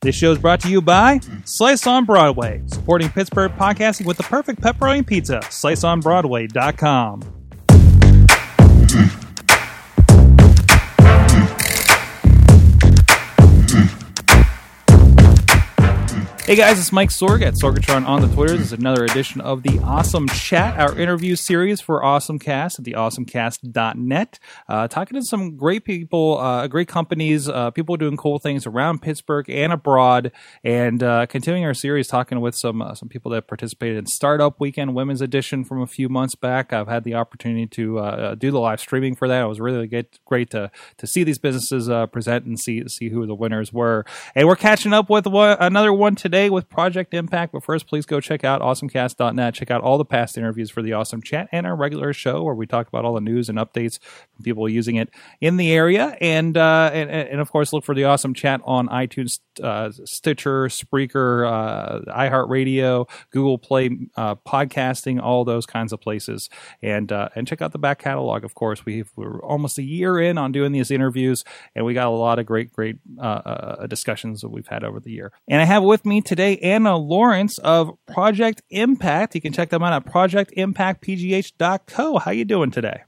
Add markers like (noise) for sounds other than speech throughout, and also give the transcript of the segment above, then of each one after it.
This show is brought to you by Slice on Broadway, supporting Pittsburgh podcasting with the perfect pepperoni pizza. SliceOnBroadway.com. Hey guys, it's Mike Sorg at Sorgatron on the Twitter. This is another edition of the Awesome Chat, our interview series for AwesomeCast at theawesomecast.net. Uh, talking to some great people, uh, great companies, uh, people doing cool things around Pittsburgh and abroad, and uh, continuing our series talking with some uh, some people that participated in Startup Weekend Women's Edition from a few months back. I've had the opportunity to uh, do the live streaming for that. It was really great, great to to see these businesses present and see see who the winners were. And we're catching up with one, another one today today with Project Impact. But first, please go check out awesomecast.net. Check out all the past interviews for the Awesome Chat and our regular show where we talk about all the news and updates from people using it in the area. And uh, and, and of course, look for the Awesome Chat on iTunes, uh, Stitcher, Spreaker, uh, iHeartRadio, Google Play, uh, podcasting, all those kinds of places. And uh, and check out the back catalog. Of course, we we're almost a year in on doing these interviews, and we got a lot of great great uh, uh, discussions that we've had over the year. And I have with me today Anna Lawrence of Project Impact. You can check them out at projectimpactpgh.co. How you doing today?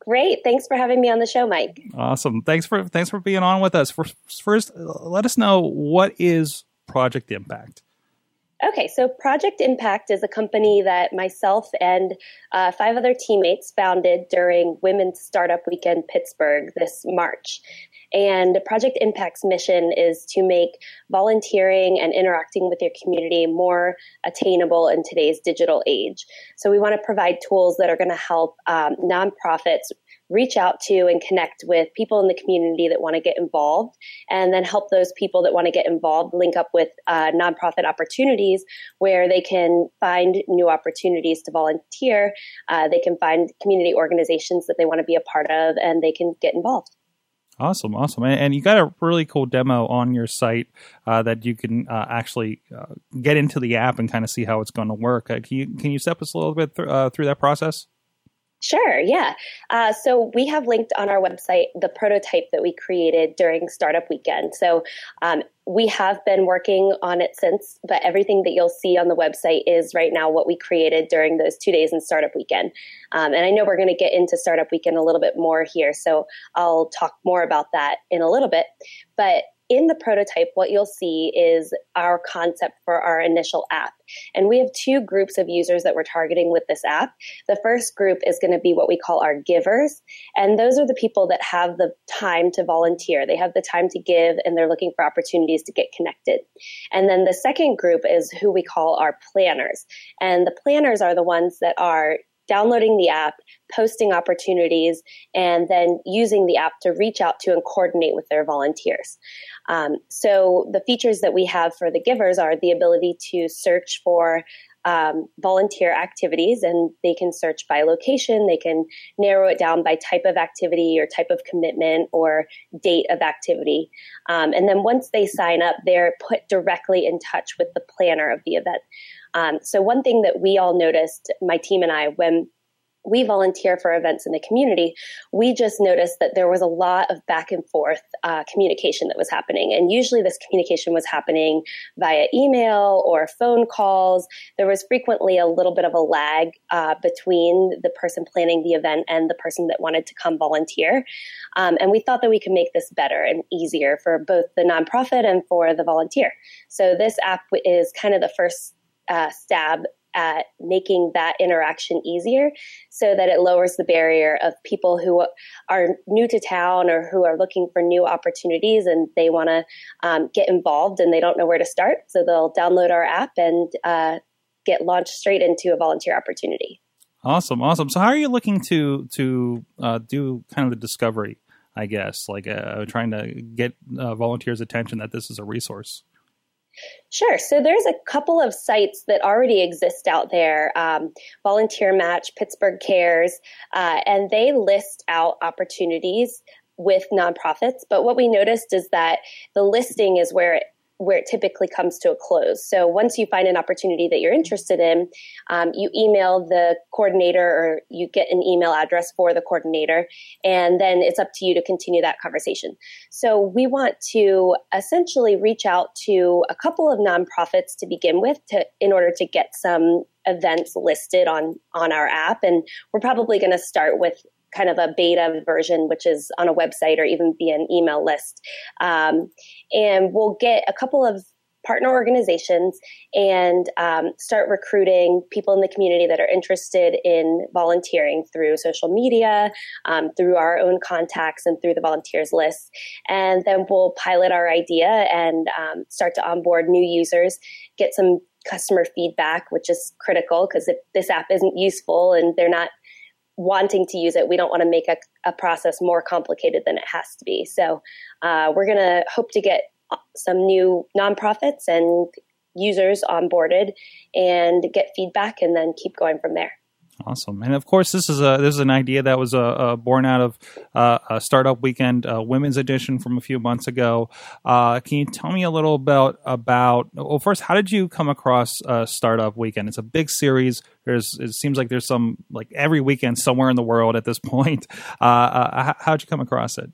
Great. Thanks for having me on the show, Mike. Awesome. Thanks for thanks for being on with us. First, let us know what is Project Impact. Okay, so Project Impact is a company that myself and uh, five other teammates founded during Women's Startup Weekend Pittsburgh this March. And Project Impact's mission is to make volunteering and interacting with your community more attainable in today's digital age. So we want to provide tools that are going to help um, nonprofits reach out to and connect with people in the community that want to get involved, and then help those people that want to get involved link up with uh, nonprofit opportunities where they can find new opportunities to volunteer. Uh, they can find community organizations that they want to be a part of, and they can get involved. Awesome, awesome, and you got a really cool demo on your site uh, that you can uh, actually uh, get into the app and kind of see how it's going to work. Uh, can you can you step us a little bit th- uh, through that process? Sure, yeah. Uh, so we have linked on our website the prototype that we created during Startup Weekend. So um, we have been working on it since, but everything that you'll see on the website is right now what we created during those two days in Startup Weekend. Um, and I know we're going to get into Startup Weekend a little bit more here, so I'll talk more about that in a little bit. But in the prototype, what you'll see is our concept for our initial app. And we have two groups of users that we're targeting with this app. The first group is going to be what we call our givers. And those are the people that have the time to volunteer. They have the time to give and they're looking for opportunities to get connected. And then the second group is who we call our planners. And the planners are the ones that are downloading the app, posting opportunities, and then using the app to reach out to and coordinate with their volunteers. Um, so the features that we have for the givers are the ability to search for um, volunteer activities and they can search by location they can narrow it down by type of activity or type of commitment or date of activity um, and then once they sign up they're put directly in touch with the planner of the event um, so one thing that we all noticed my team and i when we volunteer for events in the community, we just noticed that there was a lot of back and forth uh, communication that was happening. And usually this communication was happening via email or phone calls. There was frequently a little bit of a lag uh, between the person planning the event and the person that wanted to come volunteer. Um, and we thought that we could make this better and easier for both the nonprofit and for the volunteer. So this app is kind of the first uh, stab at making that interaction easier so that it lowers the barrier of people who are new to town or who are looking for new opportunities and they want to um, get involved and they don't know where to start. So they'll download our app and uh, get launched straight into a volunteer opportunity. Awesome, awesome. So, how are you looking to to uh, do kind of the discovery I guess, like uh, trying to get uh, volunteers' attention that this is a resource? Sure. So there's a couple of sites that already exist out there um, Volunteer Match, Pittsburgh Cares, uh, and they list out opportunities with nonprofits. But what we noticed is that the listing is where it where it typically comes to a close. So once you find an opportunity that you're interested in, um, you email the coordinator or you get an email address for the coordinator, and then it's up to you to continue that conversation. So we want to essentially reach out to a couple of nonprofits to begin with to in order to get some events listed on on our app and we're probably going to start with kind of a beta version, which is on a website or even via an email list. Um, and we'll get a couple of partner organizations and um, start recruiting people in the community that are interested in volunteering through social media, um, through our own contacts, and through the volunteers list. And then we'll pilot our idea and um, start to onboard new users, get some customer feedback, which is critical because if this app isn't useful and they're not wanting to use it. We don't want to make a, a process more complicated than it has to be. So uh, we're going to hope to get some new nonprofits and users onboarded and get feedback and then keep going from there. Awesome, and of course, this is a this is an idea that was uh, uh, born out of uh, a startup weekend, uh, women's edition from a few months ago. Can you tell me a little about about? Well, first, how did you come across startup weekend? It's a big series. There's it seems like there's some like every weekend somewhere in the world at this (laughs) point. How'd you come across it?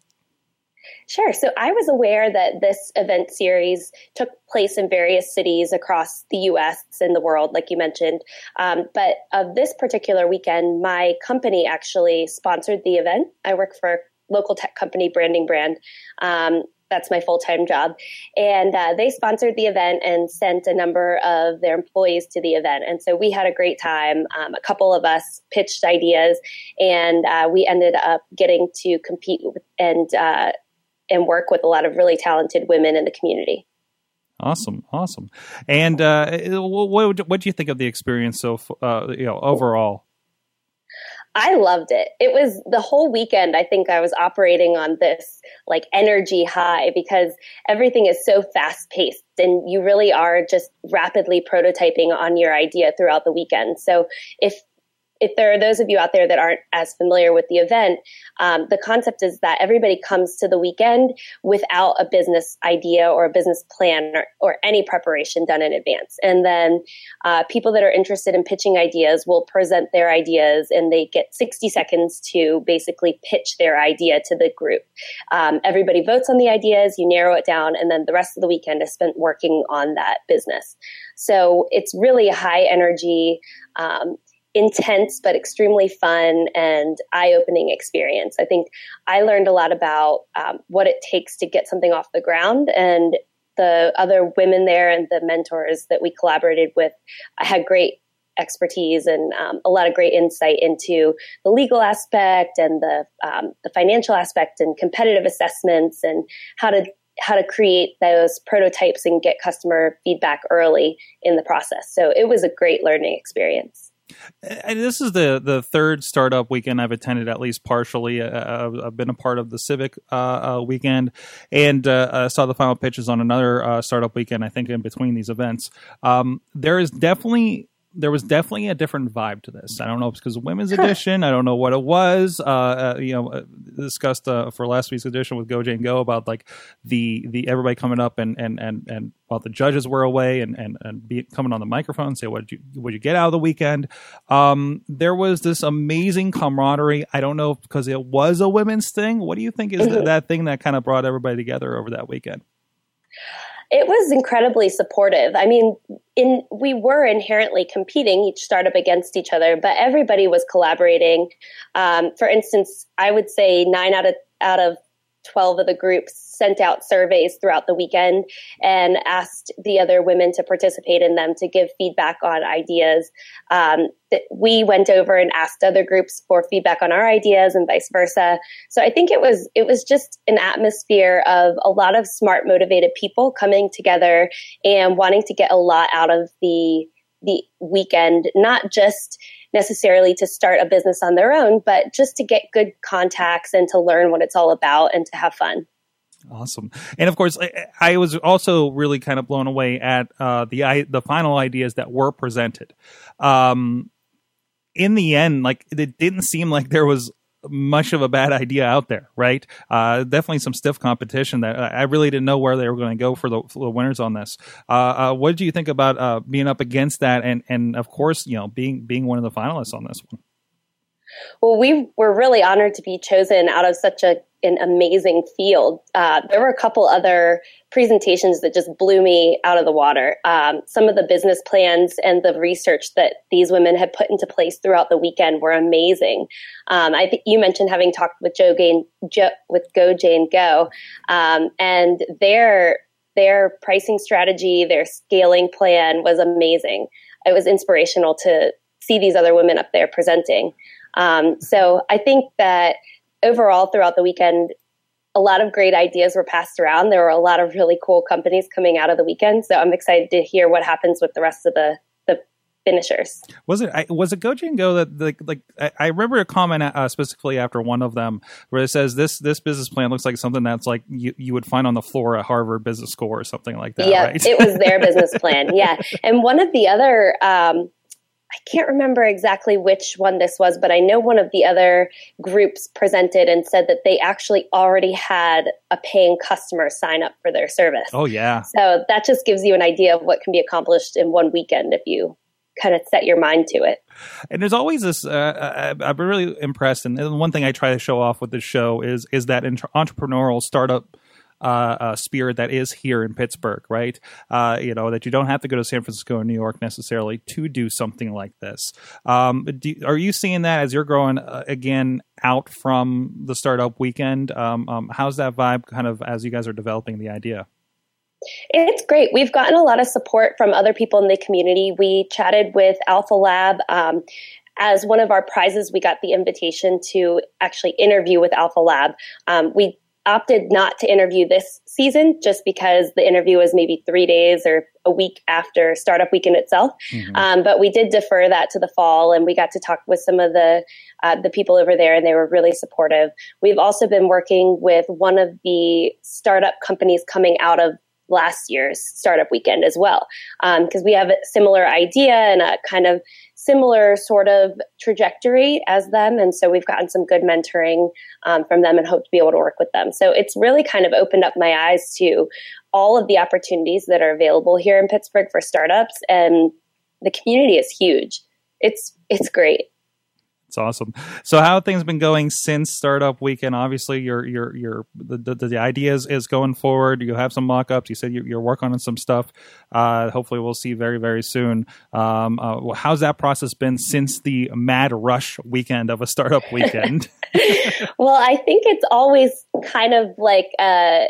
Sure. So I was aware that this event series took place in various cities across the US and the world, like you mentioned. Um, but of this particular weekend, my company actually sponsored the event. I work for a local tech company, Branding Brand. Um, that's my full time job. And uh, they sponsored the event and sent a number of their employees to the event. And so we had a great time. Um, a couple of us pitched ideas, and uh, we ended up getting to compete and uh, and work with a lot of really talented women in the community. Awesome, awesome. And uh, what what do you think of the experience so uh, you know overall? I loved it. It was the whole weekend. I think I was operating on this like energy high because everything is so fast paced and you really are just rapidly prototyping on your idea throughout the weekend. So if if there are those of you out there that aren't as familiar with the event, um, the concept is that everybody comes to the weekend without a business idea or a business plan or, or any preparation done in advance. And then uh, people that are interested in pitching ideas will present their ideas and they get 60 seconds to basically pitch their idea to the group. Um, everybody votes on the ideas, you narrow it down, and then the rest of the weekend is spent working on that business. So it's really high energy, um, intense but extremely fun and eye-opening experience. I think I learned a lot about um, what it takes to get something off the ground and the other women there and the mentors that we collaborated with I had great expertise and um, a lot of great insight into the legal aspect and the um, the financial aspect and competitive assessments and how to how to create those prototypes and get customer feedback early in the process. So it was a great learning experience. And this is the the third startup weekend I've attended at least partially. Uh, I've been a part of the Civic uh, uh, weekend, and uh, saw the final pitches on another uh, startup weekend. I think in between these events, um, there is definitely there was definitely a different vibe to this. I don't know if it's because of women's edition. I don't know what it was. Uh, uh, you know, uh, discussed uh, for last week's edition with Go Jane Go about like the the everybody coming up and and and and while the judges were away and and and be, coming on the microphone and say what did you what did you get out of the weekend. Um, there was this amazing camaraderie. I don't know because it was a women's thing. What do you think is (laughs) mm-hmm. that thing that kind of brought everybody together over that weekend? It was incredibly supportive. I mean, in we were inherently competing each startup against each other, but everybody was collaborating. Um, for instance, I would say nine out of out of 12 of the groups sent out surveys throughout the weekend and asked the other women to participate in them to give feedback on ideas. Um, we went over and asked other groups for feedback on our ideas and vice versa. So I think it was it was just an atmosphere of a lot of smart, motivated people coming together and wanting to get a lot out of the the weekend, not just necessarily to start a business on their own, but just to get good contacts and to learn what it's all about and to have fun. Awesome, and of course, I, I, was also really kind of blown away at uh, the the final ideas that were presented. Um, in the end, like it didn't seem like there was much of a bad idea out there, right? Uh, definitely some stiff competition that I really didn't know where they were going to go for the, for the winners on this. Uh, uh, what did you think about uh, being up against that, and and of course, you know, being being one of the finalists on this one? Well, we were really honored to be chosen out of such a an amazing field. Uh, there were a couple other presentations that just blew me out of the water. Um, some of the business plans and the research that these women had put into place throughout the weekend were amazing. Um, I think you mentioned having talked with Joe Gain, Joe, with Go Jane Go, um, and their their pricing strategy, their scaling plan was amazing. It was inspirational to see these other women up there presenting. Um, so I think that overall throughout the weekend, a lot of great ideas were passed around. There were a lot of really cool companies coming out of the weekend. So I'm excited to hear what happens with the rest of the the finishers. Was it was it Go Jane that like like I remember a comment uh, specifically after one of them where it says this this business plan looks like something that's like you, you would find on the floor at Harvard Business School or something like that. Yeah, right? it was their (laughs) business plan. Yeah, and one of the other um, I can't remember exactly which one this was, but I know one of the other groups presented and said that they actually already had a paying customer sign up for their service. Oh, yeah. So that just gives you an idea of what can be accomplished in one weekend if you kind of set your mind to it. And there's always this. Uh, I've been really impressed, and one thing I try to show off with this show is is that entrepreneurial startup uh, uh, spirit that is here in Pittsburgh, right? Uh, you know that you don't have to go to San Francisco or New York necessarily to do something like this. Um, do, are you seeing that as you're growing uh, again out from the startup weekend? Um, um, how's that vibe kind of as you guys are developing the idea? It's great. We've gotten a lot of support from other people in the community. We chatted with Alpha Lab. Um, as one of our prizes, we got the invitation to actually interview with Alpha Lab. Um, we opted not to interview this season just because the interview was maybe three days or a week after startup weekend itself. Mm-hmm. Um, but we did defer that to the fall, and we got to talk with some of the uh, the people over there, and they were really supportive. We've also been working with one of the startup companies coming out of last year's startup weekend as well because um, we have a similar idea and a kind of similar sort of trajectory as them. And so we've gotten some good mentoring um, from them and hope to be able to work with them. So it's really kind of opened up my eyes to all of the opportunities that are available here in Pittsburgh for startups. And the community is huge. It's, it's great. It's awesome. So, how things been going since startup weekend? Obviously, your your your the the, the idea is, is going forward. You have some mock-ups. You said you, are working on some stuff. Uh, hopefully, we'll see very very soon. Um, uh, how's that process been since the mad rush weekend of a startup weekend? (laughs) (laughs) well, I think it's always kind of like. Uh,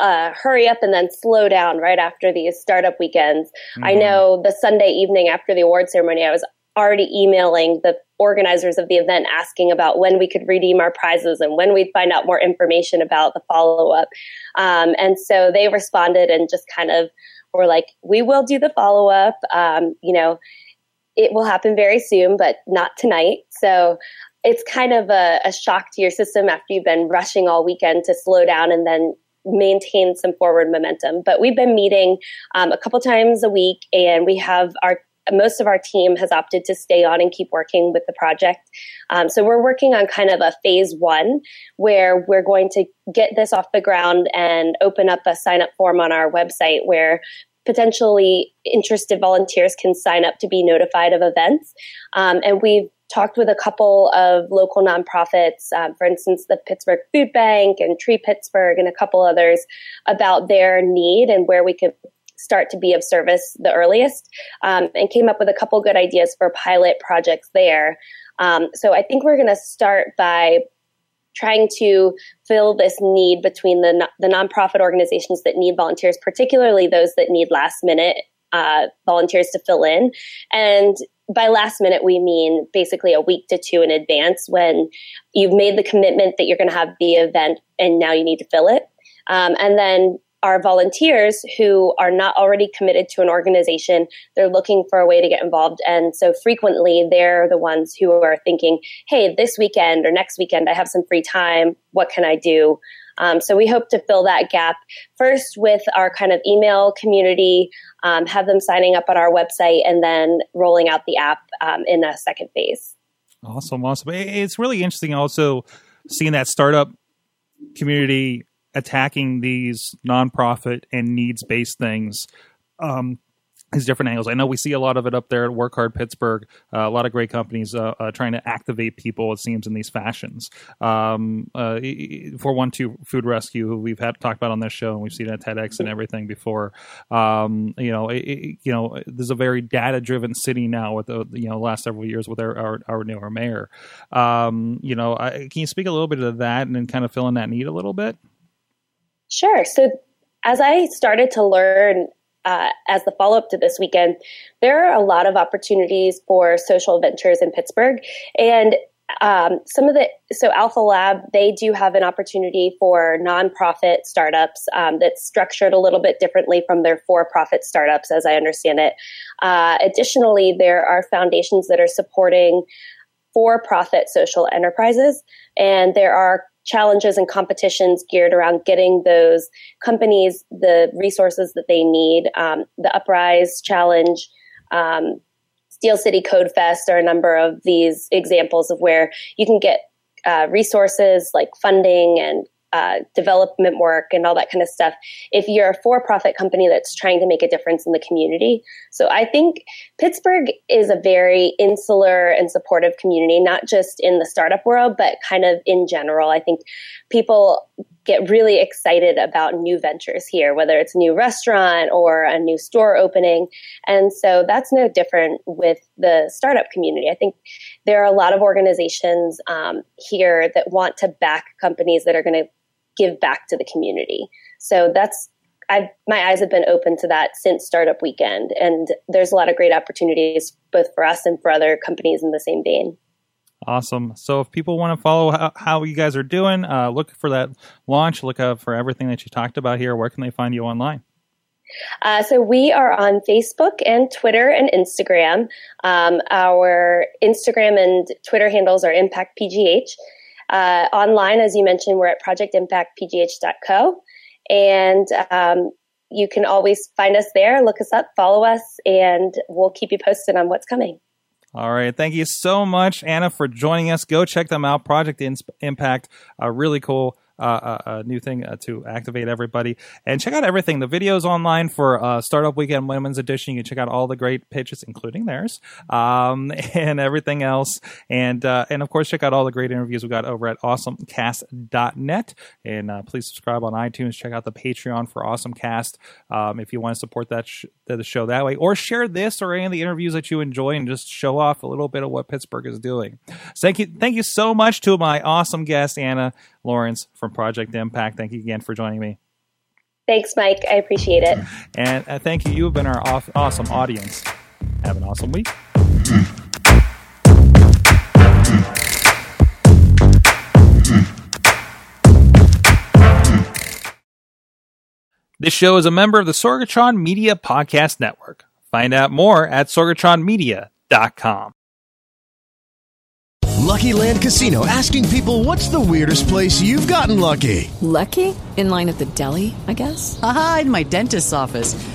uh, hurry up and then slow down right after these startup weekends. Mm-hmm. I know the Sunday evening after the award ceremony, I was already emailing the organizers of the event asking about when we could redeem our prizes and when we'd find out more information about the follow up. Um, and so they responded and just kind of were like, we will do the follow up. Um, you know, it will happen very soon, but not tonight. So it's kind of a, a shock to your system after you've been rushing all weekend to slow down and then maintain some forward momentum. But we've been meeting um, a couple times a week, and we have our most of our team has opted to stay on and keep working with the project. Um, so we're working on kind of a phase one where we're going to get this off the ground and open up a sign up form on our website where potentially interested volunteers can sign up to be notified of events. Um, and we've talked with a couple of local nonprofits, um, for instance, the Pittsburgh Food Bank and Tree Pittsburgh and a couple others about their need and where we could start to be of service the earliest um, and came up with a couple good ideas for pilot projects there. Um, so I think we're going to start by trying to fill this need between the, the nonprofit organizations that need volunteers, particularly those that need last minute uh, volunteers to fill in. And by last minute, we mean basically a week to two in advance when you've made the commitment that you're going to have the event and now you need to fill it. Um, and then are volunteers who are not already committed to an organization. They're looking for a way to get involved. And so frequently they're the ones who are thinking, hey, this weekend or next weekend, I have some free time. What can I do? Um, so we hope to fill that gap first with our kind of email community, um, have them signing up on our website, and then rolling out the app um, in a second phase. Awesome, awesome. It's really interesting also seeing that startup community attacking these nonprofit and needs based things. Um, these different angles. I know we see a lot of it up there at Work Hard Pittsburgh. Uh, a lot of great companies uh, uh, trying to activate people. It seems in these fashions. Um, uh, 412 Food Rescue, who we've had talked about on this show, and we've seen at TEDx and everything before. Um, you know, it, you know, there's a very data driven city now with the you know last several years with our our, our newer mayor. Um, you know, I, can you speak a little bit of that and then kind of fill in that need a little bit? Sure. So as I started to learn uh, as the follow up to this weekend, there are a lot of opportunities for social ventures in Pittsburgh. And um, some of the so Alpha Lab they do have an opportunity for nonprofit startups um, that's structured a little bit differently from their for-profit startups, as I understand it. Uh, additionally, there are foundations that are supporting for-profit social enterprises, and there are challenges and competitions geared around getting those companies the resources that they need. Um, the UpPrize Challenge, um, Steel City Code Fest are a number of these examples of where you can get uh, resources like funding and uh, development work and all that kind of stuff if you're a for profit company that's trying to make a difference in the community. So I think Pittsburgh is a very insular and supportive community, not just in the startup world, but kind of in general. I think people get really excited about new ventures here, whether it's a new restaurant or a new store opening. And so that's no different with the startup community. I think there are a lot of organizations um, here that want to back companies that are going to give back to the community. So that's I've my eyes have been open to that since startup weekend and there's a lot of great opportunities both for us and for other companies in the same vein. Awesome. So if people want to follow how, how you guys are doing, uh, look for that launch, look up for everything that you talked about here. Where can they find you online? Uh, so we are on Facebook and Twitter and Instagram. Um, our Instagram and Twitter handles are Impact PGH. Uh, online, as you mentioned, we're at projectimpactpgh.co. And um, you can always find us there, look us up, follow us, and we'll keep you posted on what's coming. All right. Thank you so much, Anna, for joining us. Go check them out. Project Impact, a really cool uh, uh, a new thing uh, to activate everybody. And check out everything. The videos online for uh, Startup Weekend Women's Edition. You can check out all the great pitches, including theirs, um, (laughs) and everything else. And uh, and of course, check out all the great interviews we got over at awesomecast.net. And uh, please subscribe on iTunes. Check out the Patreon for AwesomeCast um, if you want to support that sh- the show that way, or share this or any of the interviews that you enjoy and just show off a little bit of what Pittsburgh is doing. So thank you, thank you so much to my awesome guest Anna Lawrence from Project Impact. Thank you again for joining me. Thanks, Mike. I appreciate it. And uh, thank you. You have been our off- awesome audience. Have an awesome week. (laughs) This show is a member of the Sorgatron Media Podcast Network. Find out more at sorgatronmedia.com. Lucky Land Casino asking people what's the weirdest place you've gotten lucky? Lucky? In line at the deli, I guess? Aha, in my dentist's office.